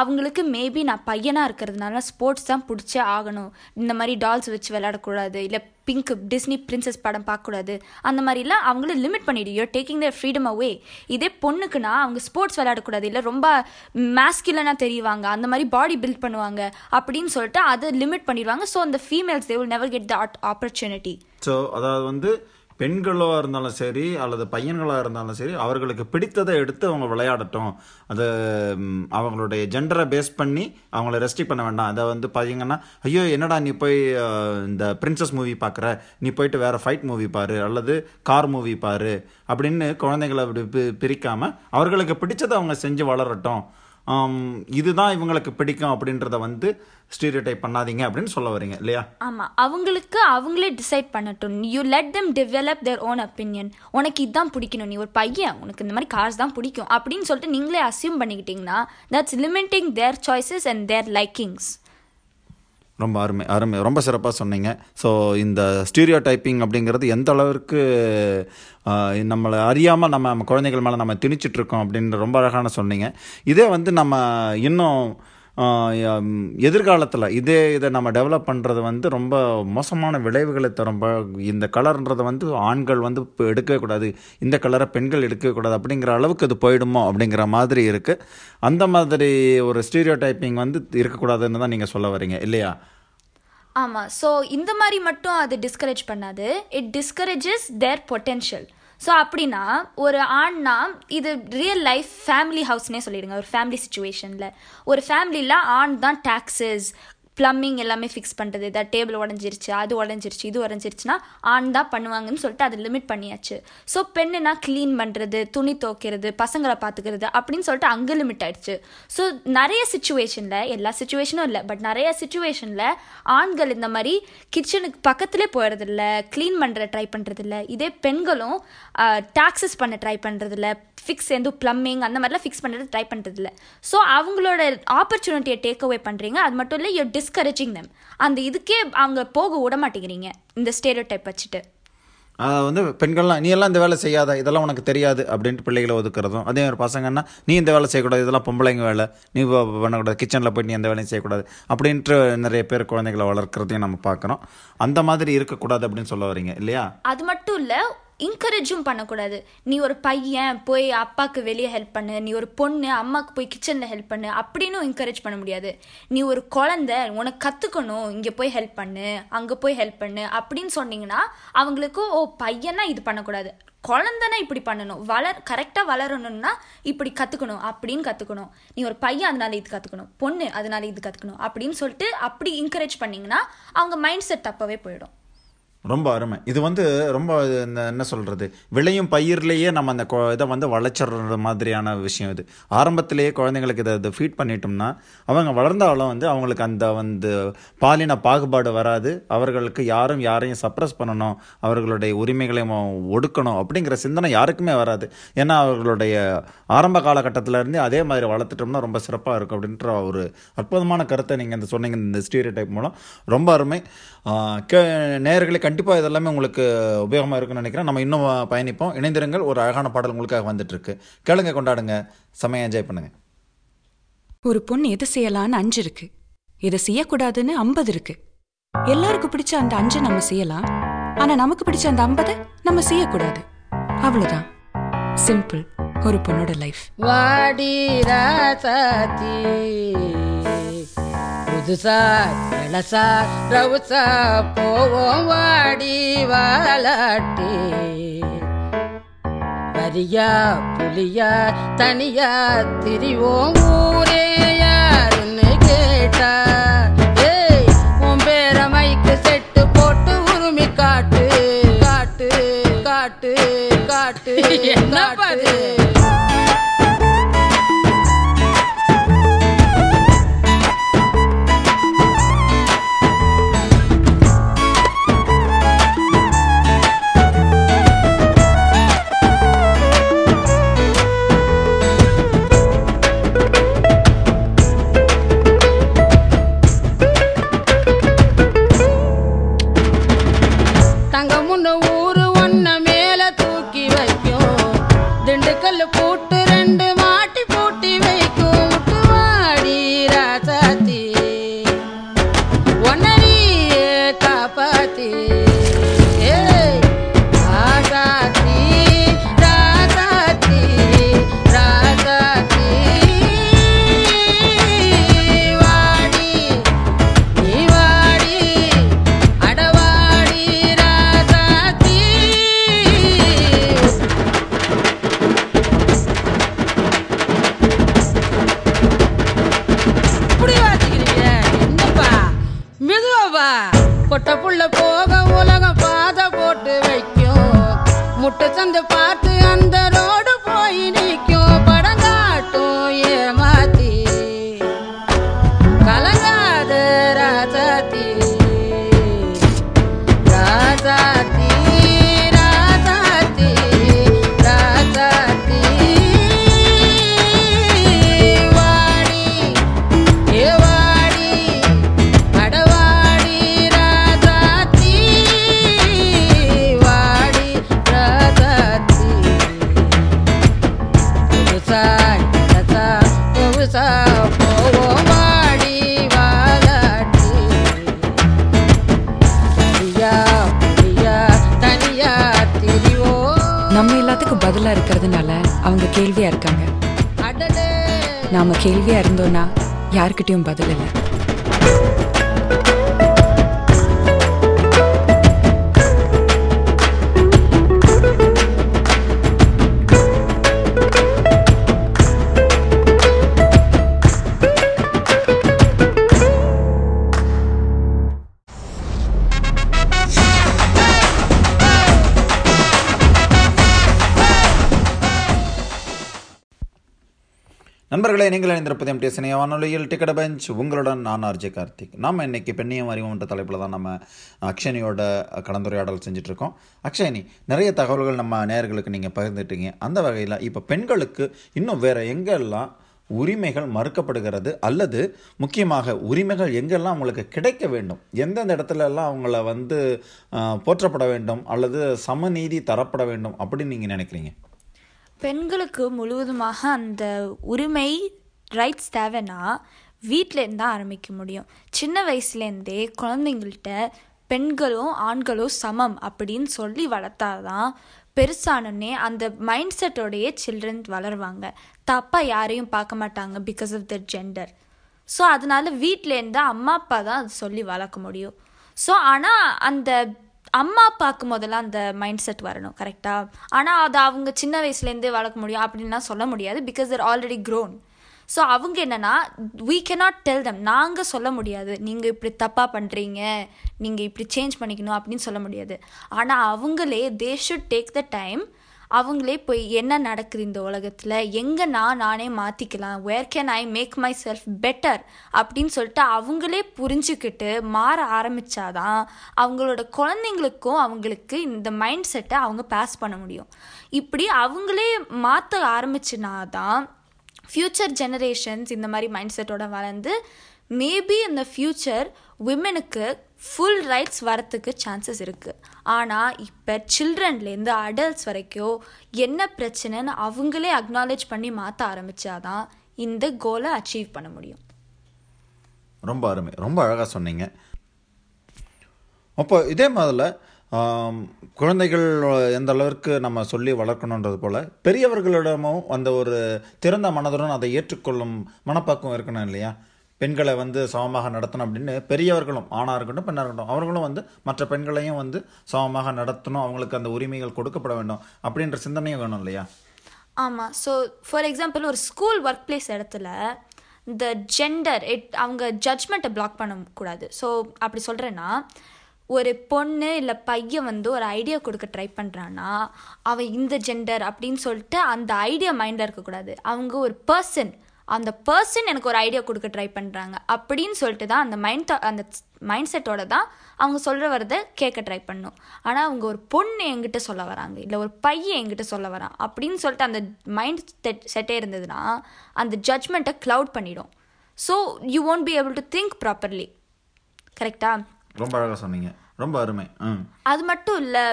அவங்களுக்கு மேபி நான் பையனாக இருக்கிறதுனால ஸ்போர்ட்ஸ் தான் பிடிச்சே ஆகணும். இந்த மாதிரி டால்ஸ் வச்சு விளையாடக்கூடாது இல்லை பிங்க் டிஸ்னி பிரின்சஸ் படம் பார்க்கக்கூடாது. அந்த மாதிரிலாம் அவங்கள limit பண்ணிவிடு you're taking their freedom away இதே பொண்ணுக்குன்னா அவங்க ஸ்போர்ட்ஸ் விளையாடக்கூடாது இல்லை ரொம்ப மேஸ்கிலனாக தெரியுவாங்க அந்த மாதிரி பாடி பில்ட் பண்ணுவாங்க அப்படின்னு சொல்லிட்டு அதை லிமிட் பண்ணிடுவாங்க. ஸோ அந்த females they will never get the opportunity so அதாவது வந்து பெண்களாக இருந்தாலும் சரி அல்லது பையன்களாக இருந்தாலும் சரி அவர்களுக்கு பிடித்ததை எடுத்து அவங்க விளையாடட்டும். அது அவங்களுடைய ஜெண்டரை பேஸ் பண்ணி அவங்கள ரெஸ்ட்ரிக் பண்ண வேண்டாம். அதை வந்து பார்த்தீங்கன்னா ஐயோ என்னடா நீ போய் இந்த பிரின்சஸ் மூவி பார்க்குற நீ போயிட்டு வேறு ஃபைட் மூவி பாரு அல்லது கார் மூவி பாரு. அப்படின்னு குழந்தைங்களை அப்படி பி- அவர்களுக்கு பிடிச்சதை அவங்க செஞ்சு வளரட்டும். இதுதான் இவங்களுக்கு பிடிக்கும் அப்படின்றத வந்து ஸ்டீரியோடைப் பண்ணாதீங்க அப்படின்னு சொல்ல வரீங்க இல்லையா? ஆமாம் அவங்களுக்கு அவங்களே டிசைட் பண்ணட்டும். You let them develop their own opinion உனக்கு இதுதான் பிடிக்கணும். நீ ஒரு பையன் உனக்கு இந்த மாதிரி கார்ஸ் தான் பிடிக்கும் அப்படின்னு சொல்லிட்டு நீங்களே assume பண்ணிக்கிட்டீங்கன்னா that's limiting their choices and their likings ரொம்ப அருமை அருமை ரொம்ப சிறப்பாக சொன்னீங்க. ஸோ இந்த ஸ்டீரியோ டைப்பிங் அப்படிங்கிறது எந்த அளவிற்கு நம்மளை அறியாமல் நம்ம நம்ம குழந்தைகள் மேலே நம்ம திணிச்சிட்டு இருக்கோம் அப்படின்னு ரொம்ப அழகான சொன்னீங்க. இதே வந்து நம்ம இன்னும் எதிர்காலத்தில் இதே இதை நம்ம டெவலப் பண்ணுறது வந்து ரொம்ப மோசமான விளைவுகளை தரும். இந்த கலர்ன்றதை வந்து ஆண்கள் வந்து இப்போ எடுக்கவே கூடாது. இந்த கலரை பெண்கள் எடுக்கவே கூடாது அப்படிங்கிற அளவுக்கு இது போயிடுமோ அப்படிங்கிற மாதிரி இருக்குது அந்த மாதிரி ஒரு ஸ்டீரியோ டைப்பிங் வந்து இருக்கக்கூடாதுன்னு தான் நீங்கள் சொல்ல வரீங்க இல்லையா? ஆமாம் ஸோ இந்த மாதிரி மட்டும் அது டிஸ்கரேஜ் பண்ணாது. It discourages their potential so அப்படின்னா ஒரு ஆண்னா இது ரியல் லைஃப் ஃபேமிலி ஹவுஸ்னே சொல்லிடுங்க. ஒரு ஃபேமிலி சுச்சுவேஷனில் ஒரு ஃபேமிலியில் ஆண் தான் டாக்ஸஸ் ப்ளம்பிங் எல்லாமே ஃபிக்ஸ் பண்ணுறது ஏதாவது டேபிள் உடஞ்சிருச்சு அது உடஞ்சிருச்சு இது உடஞ்சிருச்சுன்னா ஆண் தான் பண்ணுவாங்கன்னு சொல்லிட்டு அதை லிமிட் பண்ணியாச்சு. ஸோ பெண்ணுனா க்ளீன் பண்ணுறது துணி துவைக்கிறது பசங்களை பார்த்துக்கிறது அப்படின்னு சொல்லிட்டு அங்கே லிமிட் ஆயிடுச்சு. ஸோ நிறைய சுச்சுவேஷனில் எல்லா சுச்சுவேஷனும் இல்லை பட் நிறைய சுச்சுவேஷனில் ஆண்கள் இந்த மாதிரி கிச்சனுக்கு பக்கத்துலேயே போயிடுறதில்ல க்ளீன் பண்ணுற ட்ரை பண்ணுறதில்ல இதே பெண்களும் டாக்ஸஸ் பண்ண ட்ரை பண்ணுறதில்ல ஃபிக்ஸ் எந்த ப்ளம்பிங் அந்த மாதிரிலாம் ஃபிக்ஸ் பண்ணுறது ட்ரை பண்ணுறதில்ல ஸோ அவங்களோட ஆப்பர்ச்சுனிட்டியை டேக் அவே பண்ணுறீங்க அது மட்டும் இல்லை யூ டிஸ்கரேஜிங் them. அந்த இதுக்கே அவங்க போக விட மாட்டேங்கிறீங்க. இந்த ஸ்டேரியோ டைப் வச்சுட்டு. அதாவது வந்து பெண்கள்லாம் நீ எல்லாம் இந்த வேலை செய்யாத இதெல்லாம் உனக்கு தெரியாது அப்படின்ட்டு பிள்ளைகளை ஒதுக்குறதும். அதே மாதிரி பசங்கன்னா நீ இந்த வேலை செய்யக்கூடாது இதெல்லாம் பொம்பளைங்க வேலை. நீ பண்ணக்கூடாது. கிச்சனில் போய் நீ எந்த வேலையும் செய்யக்கூடாது. அப்படின்ட்டு நிறைய பேர் குழந்தைகளை வளர்க்குறதையும் நம்ம பார்க்குறோம். அந்த மாதிரி இருக்கக்கூடாது அப்படின்னு சொல்ல வரீங்க இல்லையா? அது மட்டும் இல்லை என்கரேஜும் பண்ணக்கூடாது. நீ ஒரு பையன் போய் அப்பாவுக்கு வெளியே ஹெல்ப் பண்ணு. நீ ஒரு பொண்ணு அம்மாவுக்கு போய் கிச்சனில் ஹெல்ப் பண்ணு. அப்படின்னு என்கரேஜ் பண்ண முடியாது. நீ ஒரு குழந்தை உனக்கு கற்றுக்கணும் இங்கே போய் ஹெல்ப் பண்ணு. அங்கே போய் ஹெல்ப் பண்ணு. அப்படின்னு சொன்னீங்கன்னா அவங்களுக்கு ஓ பையனா இது பண்ணக்கூடாது. குழந்தைனா இப்படி பண்ணணும். வளர் கரெக்டாக வளரணும்னா இப்படி கற்றுக்கணும் அப்படின்னு கற்றுக்கணும் நீ ஒரு பையன் அதனால இது கற்றுக்கணும் பொண்ணு அதனால இது கற்றுக்கணும் அப்படின்னு சொல்லிட்டு அப்படி என்கரேஜ் பண்ணிங்கன்னா அவங்க மைண்ட் செட் தப்பவே போயிடும். ரொம்ப அருமை. இது வந்து ரொம்ப இந்த என்ன சொல்கிறது விளையும் பயிர்லேயே நம்ம அந்த கொ- இதை வந்து வளர்ச்சிடுற மாதிரியான விஷயம் இது. ஆரம்பத்திலேயே குழந்தைங்களுக்கு இதை இதை ஃபீட் பண்ணிட்டோம்னா அவங்க வளர்ந்தாலும் வந்து அவங்களுக்கு அந்த வந்து பாலின பாகுபாடு வராது. அவர்களுக்கு யாரும் யாரையும் சப்ரஸ் பண்ணணும். அவர்களுடைய உரிமைகளை ஒடுக்கணும் அப்படிங்கிற சிந்தனை யாருக்குமே வராது. ஏன்னா அவர்களுடைய ஆரம்ப காலகட்டத்திலேருந்து அதே மாதிரி வளர்த்துட்டோம்னா ரொம்ப சிறப்பாக இருக்கும் அப்படின்ற ஒரு அற்புதமான கருத்தை நீங்கள் இந்த சொன்னீங்க இந்த ஸ்டீரியோ டைப் மூலம். ரொம்ப அருமை. கே நேர்களை கண்டு கண்டிப்பாக இதெல்லாமே உங்களுக்கு உபயோகமாக இருக்குன்னு நினைக்கிறேன். நம்ம இன்னும் பயணிப்போம். இணைந்திருங்கள். ஒரு அழகான பாடல் உங்களுக்காக வந்துட்டு இருக்கு கேளுங்க கொண்டாடுங்க. செமையா என்ஜாய் பண்ணுங்க. ஒரு பொண்ணு எது செய்யலான்னு அஞ்சு இருக்கு. இதை செய்யக்கூடாதுன்னு ஐம்பது இருக்கு. எல்லாருக்கும் பிடிச்ச அந்த அஞ்சை நம்ம செய்யலாம். ஆனா நமக்கு பிடிச்ச அந்த ஐம்பதை நம்ம செய்யக்கூடாது. அவ்வளவுதான். சிம்பிள் ஒரு பொண்ணோட லைஃப் வாடி ராசாத்தி. புதுசா இளசா ரவுசா போவோம் வாடி வாலாட்டி. வரியா புலியா தனியா திரிவோம் ஊரே யாருன்னு கேட்டா. ஏய் உன் பேர மைக்கு செட்டு போட்டு உருமி காட்டு. காட்டு காட்டு காட்டு என்ன பாரு எல்லாத்துக்கும் பதிலா இருக்கிறதுனால அவங்க கேள்வியா இருக்காங்க. நாம கேள்வியா இருந்தோம்னா யாருக்கிட்டயும் பதில் இல்லை. நண்பர்களை நீங்கள் இணைந்திருப்பது எம்டி சினிய வானொலியில் டிக்கெட் பெஞ்ச். உங்களுடன் நான் ஆர்ஜே கார்த்திக். நாம் இன்னைக்கு பெண்ணியம் அறிவோம் என்ற தலைப்பில் தான் நம்ம அக்ஷனியோட கலந்துரையாடல் செஞ்சிட்ருக்கோம். இருக்கோம் அக்ஷயனி நிறைய தகவல்கள் நம்ம நேயர்களுக்கு நீங்கள் பகிர்ந்துட்டீங்க. அந்த வகையில் இப்போ பெண்களுக்கு இன்னும் வேறு எங்கெல்லாம் உரிமைகள் மறுக்கப்படுகிறது? அல்லது முக்கியமாக உரிமைகள் எங்கெல்லாம் அவங்களுக்கு கிடைக்க வேண்டும்? எந்தெந்த இடத்துல எல்லாம் அவங்கள வந்து போற்றப்பட வேண்டும்? அல்லது சமநீதி தரப்பட வேண்டும் அப்படின்னு நீங்கள் நினைக்கிறீங்க? பெண்களுக்கு முழுவதுமாக அந்த உரிமை ரைட்ஸ் தேவைன்னா வீட்டிலேருந்து தான் ஆரம்பிக்க முடியும். சின்ன வயசுலேருந்தே குழந்தைங்கள்ட்ட பெண்களும் ஆண்களும் சமம் அப்படின்னு சொல்லி வளர்த்தாதான் பெருசானோடனே அந்த மைண்ட் செட்டோடையே சில்ட்ரன் வளருவாங்க. தப்பாக யாரையும் பார்க்க மாட்டாங்க because of the gender so அதனால வீட்டிலேருந்து அம்மா அப்பா தான் அது சொல்லி வளர்க்க முடியும். ஸோ ஆனால் அந்த அம்மா அப்பாவுக்கு முதல்ல அந்த மைண்ட் செட் வரணும் கரெக்டாக ஆனால் அதை அவங்க சின்ன வயசுலேருந்தே வளர்க்க முடியும் அப்படின்லாம் சொல்ல முடியாது because they're already grown so அவங்க என்னென்னா வீ cannot டெல் தம் நாங்கள் சொல்ல முடியாது நீங்கள் இப்படி தப்பாக பண்ணுறீங்க நீங்கள் இப்படி சேஞ்ச் பண்ணிக்கணும் அப்படின்னு சொல்ல முடியாது. ஆனால் அவங்களே they should take the time அவங்களே போய் என்ன நடக்குது இந்த உலகத்தில்? எங்கே நான் நானே மாற்றிக்கலாம் where can I make myself better அப்படின்னு சொல்லிட்டு அவங்களே புரிஞ்சுக்கிட்டு மாற ஆரம்பிச்சாதான் அவங்களோட குழந்தைங்களுக்கும் அவங்களுக்கு இந்த மைண்ட் செட்டை அவங்க பாஸ் பண்ண முடியும். இப்படி அவங்களே மாற்ற ஆரம்பிச்சுனாதான் ஃப்யூச்சர் ஜெனரேஷன்ஸ் இந்த மாதிரி மைண்ட் செட்டோட வளர்ந்து மேபி இந்த ஃப்யூச்சர் விமனுக்கு ஃபுல் ரைட்ஸ் வரத்துக்கு சான்சஸ் இருக்குது ஆனால் இப்போ சில்ட்ரன்லேருந்து அடல்ட்ஸ் வரைக்கும் என்ன பிரச்சனைன்னு அவங்களே அக்னாலேஜ் பண்ணி மாற்ற ஆரம்பித்தாதான் இந்த கோலை அச்சீவ் பண்ண முடியும். ரொம்ப அருமை. ரொம்ப அழகாக சொன்னீங்க. அப்போ இதே மாதிரில குழந்தைகள் எந்த அளவிற்கு நம்ம சொல்லி வளர்க்கணுன்றது போல் பெரியவர்களிடமும் அந்த ஒரு திறந்த மனதுடன் அதை ஏற்றுக்கொள்ளும் மனப்பக்குவம் இருக்கணும் இல்லையா? பெண்களை வந்து சமமாக நடத்தணும் அப்படின்னு பெரியவர்களும் ஆணாக இருக்கட்டும் பெண்ணாக இருக்கட்டும் அவர்களும் வந்து மற்ற பெண்களையும் வந்து சமமாக நடத்தணும் அவங்களுக்கு அந்த உரிமைகள் கொடுக்கப்பட வேண்டும் அப்படின்ற சிந்தனையும் வேணும் இல்லையா? ஆமாம் ஸோ ஃபார் எக்ஸாம்பிள் ஒரு ஸ்கூல் ஒர்க் பிளேஸ் இடத்துல இந்த ஜெண்டர் இட் அவங்க ஜட்ஜ்மெண்ட்டை பிளாக் பண்ணக்கூடாது. ஸோ அப்படி சொல்கிறேன்னா ஒரு பொண்ணு இல்லை பையன் வந்து ஒரு ஐடியா கொடுக்க ட்ரை பண்ணுறான்னா அவன் இந்த ஜெண்டர் அப்படின்னு சொல்லிட்டு அந்த ஐடியா மைண்டில் இருக்கக்கூடாது. அவங்க ஒரு பர்சன் அந்த பர்சன் எனக்கு ஒரு ஐடியா கொடுக்க ட்ரை பண்ணுறாங்க அப்படின்னு சொல்லிட்டு தான் அந்த மைண்ட் அந்த மைண்ட் செட்டோட தான் அவங்க சொல்கிற வரதை கேட்க ட்ரை பண்ணும். ஆனால் அவங்க ஒரு பொண்ணு என்கிட்ட சொல்ல வராங்க. இல்லை ஒரு பையன் என்கிட்ட சொல்ல வரான். அப்படின்னு சொல்லிட்டு அந்த மைண்ட் செட் செட்டே இருந்ததுன்னா அந்த ஜட்ஜ்மெண்ட்டை க்ளவுட் பண்ணிடும். So you won't be able to think properly கரெக்டா ரொம்ப அழகாக சொன்னீங்க. ரொம்ப அருமை. அது மட்டும் இல்லை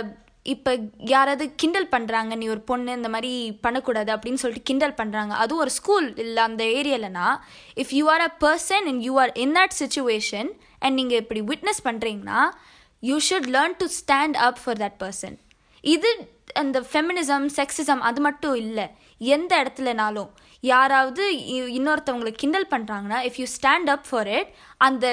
இப்போ யாராவது கிண்டல் பண்ணுறாங்க நீ ஒரு பொண்ணு இந்த மாதிரி பண்ணக்கூடாது அப்படின்னு சொல்லிட்டு கிண்டல் பண்ணுறாங்க அதுவும் ஒரு ஸ்கூல் இல்லை அந்த ஏரியாலனா if you are a person and you are in that situation and நீங்கள் இப்படி விட்னஸ் பண்ணுறீங்கன்னா you should learn to stand up for that person இது அந்த ஃபெமினிசம் செக்ஸிசம் அது மட்டும் இல்லை. எந்த இடத்துலனாலும் யாராவது இ- இன்னொருத்தவங்களை கிண்டல் பண்ணுறாங்கன்னா if you stand up for it அந்த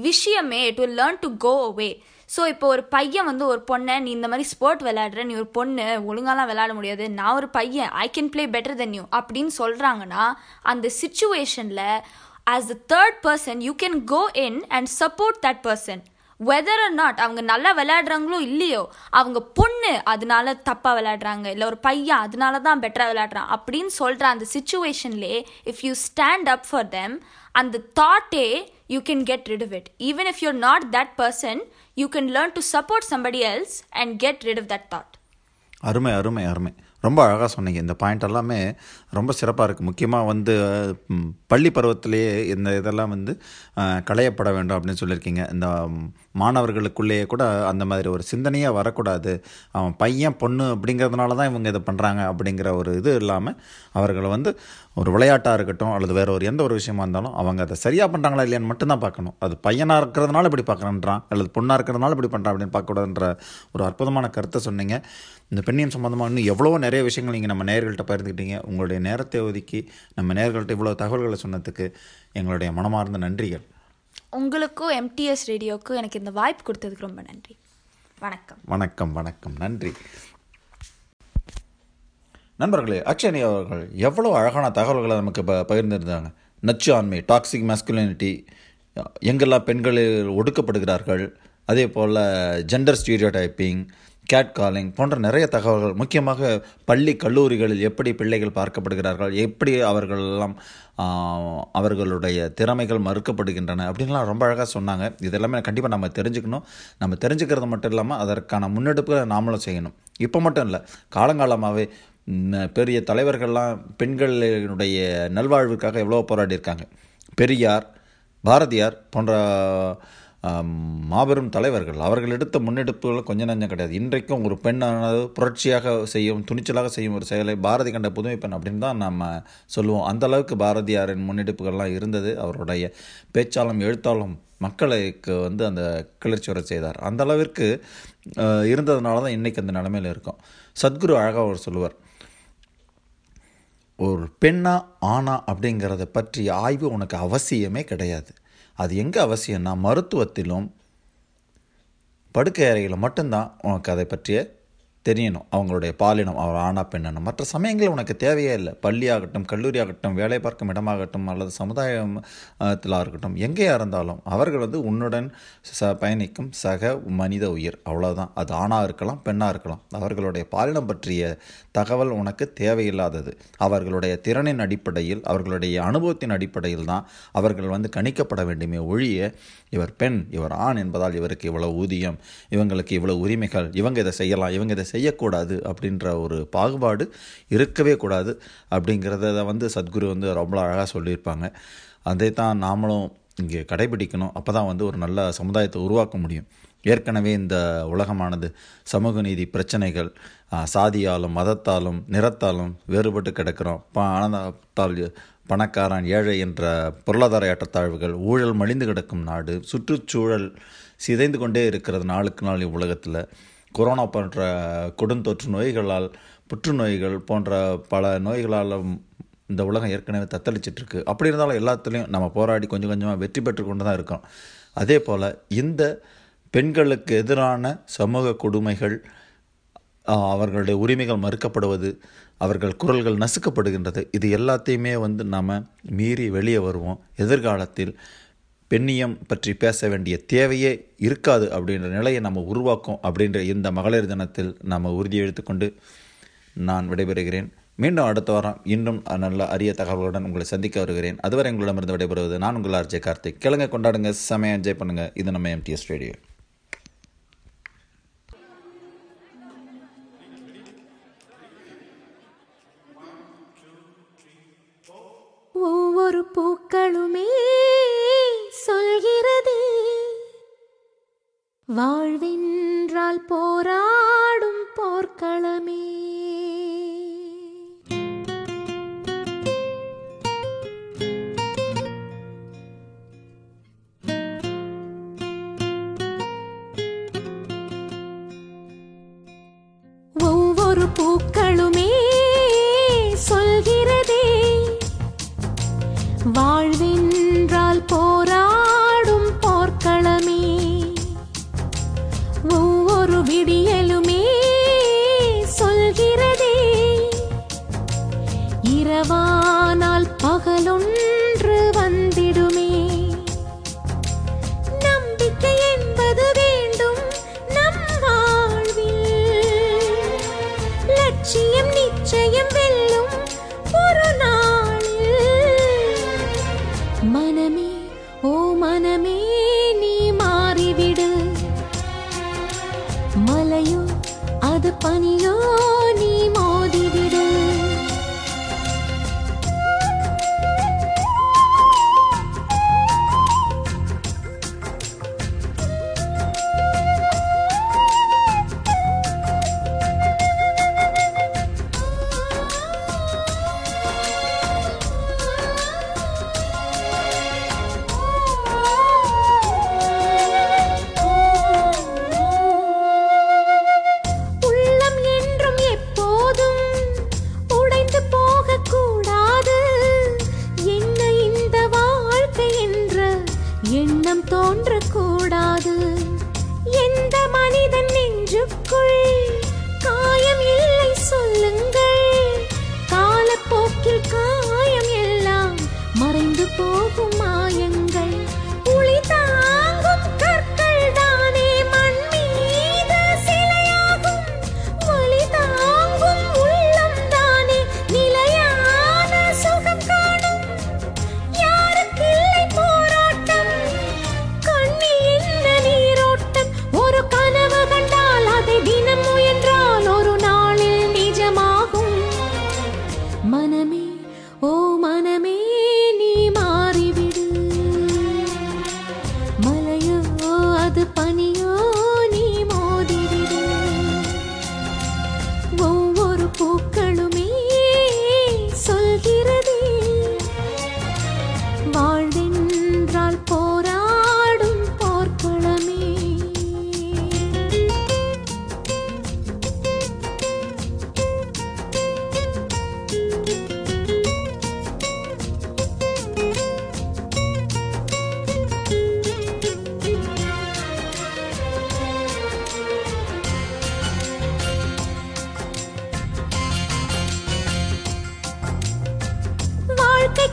விஷயமே it will learn to go away so இப்போ ஒரு பையன் வந்து ஒரு பொண்ணை நீ இந்த மாதிரி ஸ்போர்ட் விளையாடுற நீ ஒரு பொண்ணு ஒழுங்காலாம் விளையாட முடியாது நான் ஒரு பையன் I can play better then you அப்படின்னு சொல்கிறாங்கன்னா அந்த சுச்சுவேஷனில் as the third person you can go in and support that person whether or not அவங்க நல்லா விளையாடுறாங்களோ இல்லையோ அவங்க பொண்ணு அதனால தப்பாக விளையாடுறாங்க இல்லை ஒரு பையன் அதனால தான் பெட்டராக விளையாடுறான் அப்படின்னு சொல்கிற அந்த சுச்சுவேஷன்லே if you stand up for them அந்த தாட்டே you can get rid it even if you're not that person you can learn to support somebody else and get rid of that thought அருமை அருமை அருமை ரொம்ப அழகாக சொன்னீங்க. இந்த பாயிண்ட் எல்லாமே ரொம்ப சிறப்பாக இருக்குது முக்கியமாக வந்து பள்ளி பருவத்திலேயே இந்த இதெல்லாம் வந்து களையப்பட வேண்டும் அப்படின்னு சொல்லியிருக்கீங்க. இந்த மாணவர்களுக்குள்ளேயே கூட அந்த மாதிரி ஒரு சிந்தனையாக வரக்கூடாது. அவன் பையன் பொண்ணு அப்படிங்கிறதுனால தான் இவங்க இதை பண்ணுறாங்க அப்படிங்கிற ஒரு இது இல்லாமல் அவர்களை வந்து ஒரு விளையாட்டாக இருக்கட்டும் அல்லது வேறு ஒரு எந்த ஒரு விஷயமா இருந்தாலும் அவங்க அதை சரியாக பண்ணுறாங்களா இல்லையான்னு மட்டும்தான் பார்க்கணும். அது பையனாக இருக்கிறதுனால இப்படி பார்க்குறேன்றான் அல்லது பொண்ணாக இருக்கிறதுனால இப்படி பண்ணுறான் அப்படின்னு பார்க்கக்கூடாதுன்ற ஒரு அற்புதமான கருத்தை சொன்னீங்க. இந்த பெண்ணியம் சம்மந்தமாக இன்னும் எவ்வளவோ நிறைய விஷயங்கள் நீங்கள் நம்ம நேர்கள்ட்ட பகிர்ந்துக்கிட்டீங்க. உங்களுடைய நேரத்தை ஒதுக்கி நம்ம நேர்கள்ட்ட இவ்வளோ தகவல்களை சொன்னதுக்கு எங்களுடைய மனமார்ந்த நன்றிகள். உங்களுக்கும் எம்டிஎஸ் ரேடியோக்கும் எனக்கு இந்த வாய்ப்பு கொடுத்ததுக்கு ரொம்ப நன்றி. வணக்கம். வணக்கம் வணக்கம். நன்றி. நண்பர்களே அக்ஷனி அவர்கள் எவ்வளோ அழகான தகவல்களை நமக்கு ப பகிர்ந்திருந்தாங்க. நச்சு ஆண்மை டாக்ஸிக் masculinity எங்கெல்லாம் பெண்கள் ஒடுக்கப்படுகிறார்கள் அதே போல் ஜெண்டர் ஸ்டீரியோடைப்பிங் கேட் காலிங் போன்ற நிறைய தகவல்கள் முக்கியமாக பள்ளி கல்லூரிகளில் எப்படி பிள்ளைகள் பார்க்கப்படுகிறார்கள் எப்படி அவர்கள் எல்லாம் அவர்களுடைய திறமைகள் மறுக்கப்படுகின்றன அப்படின்லாம் ரொம்ப அழகாக சொன்னாங்க. இதெல்லாமே கண்டிப்பாக நம்ம தெரிஞ்சுக்கணும். நம்ம தெரிஞ்சுக்கிறது மட்டும் இல்லாமல் அதற்கான முன்னெடுப்புகளை நாமளும் செய்யணும். இப்போ மட்டும் இல்லை காலங்காலமாகவே பெரிய தலைவர்கள்லாம் பெண்களினுடைய நல்வாழ்வுக்காக எவ்வளோ போராடி இருக்காங்க பெரியார் பாரதியார் போன்ற மாபெரும் தலைவர்கள். அவர்கள் எடுத்த முன்னெடுப்புகள் கொஞ்சம் நஞ்சம் கிடையாது. இன்றைக்கும் ஒரு பெண்ணானது புரட்சியாக செய்யும் துணிச்சலாக செய்யும் ஒரு செயலை பாரதி கண்ட புதுமை பெண் அப்படின்னு தான் நம்ம சொல்லுவோம். அந்தளவுக்கு பாரதியாரின் முன்னெடுப்புகள்லாம் இருந்தது. அவருடைய பேச்சாலும் எழுத்தாலும் மக்களுக்கு வந்து அந்த கிளர்ச்சி வர செய்தார். அந்த அளவிற்கு இருந்ததுனால தான் இன்றைக்கி அந்த நிலைமையில் இருக்கும். சத்குரு அழகாக அவர் சொல்லுவார் ஒரு பெண்ணா ஆனா அப்படிங்கிறத பற்றி ஆய்வு உனக்கு அவசியமே கிடையாது. அது எங்கே அவசியம்னா மருத்துவத்திலும் படுக்கை அறையில் மட்டும்தான் உனக்கு அதை பற்றிய தெரியணும். அவங்களுடைய பாலினம் அவர் ஆணா பெண்ணணும் மற்ற சமயங்கள் உனக்கு தேவையே இல்லை. பள்ளியாகட்டும் கல்லூரியாகட்டும் வேலை பார்க்கும் இடமாகட்டும் அல்லது சமுதாயத்திலாக இருக்கட்டும் எங்கேயா இருந்தாலும் அவர்கள் வந்து உன்னுடன் ச பயணிக்கும் சக மனித உயிர். அவ்வளோதான் அது ஆணாக இருக்கலாம் பெண்ணாக இருக்கலாம். அவர்களுடைய பாலினம் பற்றிய தகவல் உனக்கு தேவையில்லாதது. அவர்களுடைய திறனின் அடிப்படையில் அவர்களுடைய அனுபவத்தின் அடிப்படையில் தான் அவர்கள் வந்து கணிக்கப்பட வேண்டுமே ஒழிய இவர் பெண் இவர் ஆண் என்பதால் இவருக்கு இவ்வளவு ஊதியம் இவங்களுக்கு இவ்வளவு உரிமைகள் இவங்க இதை செய்யலாம் இவங்க இதை செய்யக்கூடாது அப்படின்ற ஒரு பாகுபாடு இருக்கவே கூடாது அப்படிங்கிறத வந்து சத்குரு வந்து ரொம்ப அழகாக சொல்லியிருப்பாங்க. அதை தான் நாமளும் இங்கே கடைபிடிக்கணும். அப்போ தான் வந்து ஒரு நல்ல சமுதாயத்தை உருவாக்க முடியும். ஏற்கனவே இந்த உலகமானது சமூக நீதி பிரச்சனைகள் சாதியாலும் மதத்தாலும் நிறத்தாலும் வேறுபட்டு கிடக்கிறோம். ப ஆனந்தால் பணக்காரன் ஏழை என்ற பொருளாதார ஏற்றத்தாழ்வுகள் ஊழல் மலிந்து கிடக்கும் நாடு சுற்றுச்சூழல் சிதைந்து கொண்டே இருக்கிறது நாளுக்கு நாள் உலகத்தில் கொரோனா போன்ற கொடுந்தொற்று நோய்களால் புற்றுநோய்கள் போன்ற பல நோய்களால் இந்த உலகம் ஏற்கனவே தத்தளிச்சிட்ருக்கு. அப்படி இருந்தாலும் எல்லாத்துலேயும் நம்ம போராடி கொஞ்சம் கொஞ்சமாக வெற்றி பெற்று கொண்டு தான் இருக்கோம். அதே போல் இந்த பெண்களுக்கு எதிரான சமூக கொடுமைகள் அவர்களுடைய உரிமைகள் மறுக்கப்படுவது அவர்கள் குரல்கள் நசுக்கப்படுகின்றது இது எல்லாத்தையுமே வந்து நாம் மீறி வெளியே வருவோம். எதிர்காலத்தில் பெண்ணியம் பற்றி பேச வேண்டிய தேவையே இருக்காது அப்படின்ற நிலையை நம்ம உருவாக்கும் அப்படின்ற இந்த மகளிர் தினத்தில் நாம் உறுதி எடுத்துக்கொண்டு நான் விடைபெறுகிறேன். மீண்டும் அடுத்த வாரம் இன்னும் நல்ல அரிய தகவல்களுடன் உங்களை சந்திக்க வருகிறேன். அதுவரை உங்களிடமிருந்து விடைபெறுவது நான் உங்கள் ஆர்ஜே கார்த்திக். கிழங்க கொண்டாடுங்க செமையாக என்ஜாய் பண்ணுங்கள் இது நம்ம எம்டிஎஸ் ரேடியோ ஒவ்வொரு பூக்களுமே சொல்கிறது. வாழ்வின்றால் போராடும் போர்க்களமே.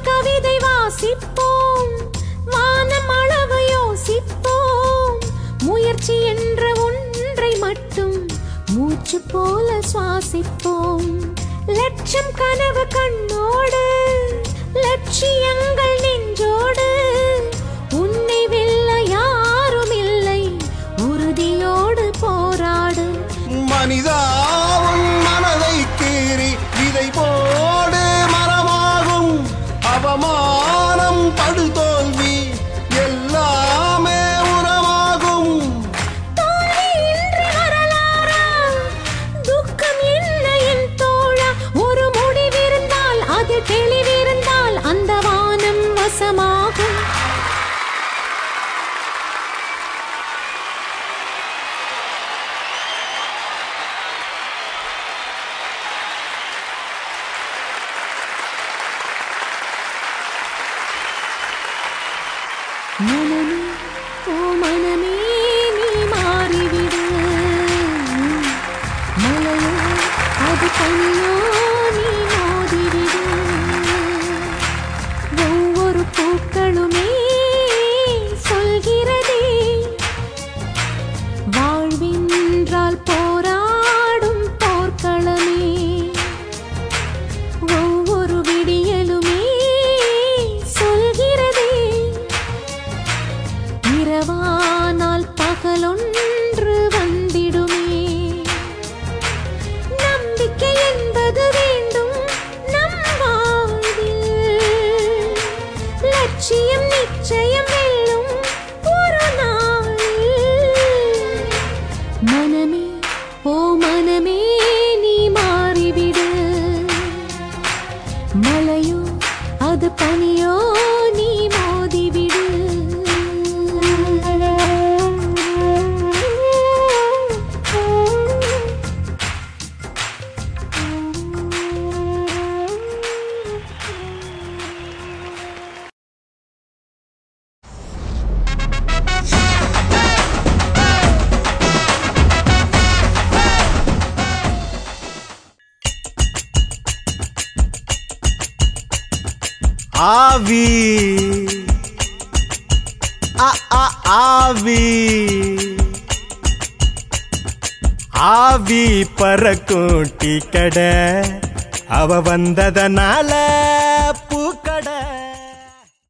கவிதை வாசிப்போம். வானம் அளவு யோசிப்போம். முயற்சி என்ற ஒன்றை மட்டும் மூச்சு போல சுவாசிப்போம். லட்சம் கனவு கண்ணோடு லட்சியங்கள் நெஞ்சோடு. உன்னை வெல்ல யாரும் இல்லை உறுதியோடு போராடு. மனிதா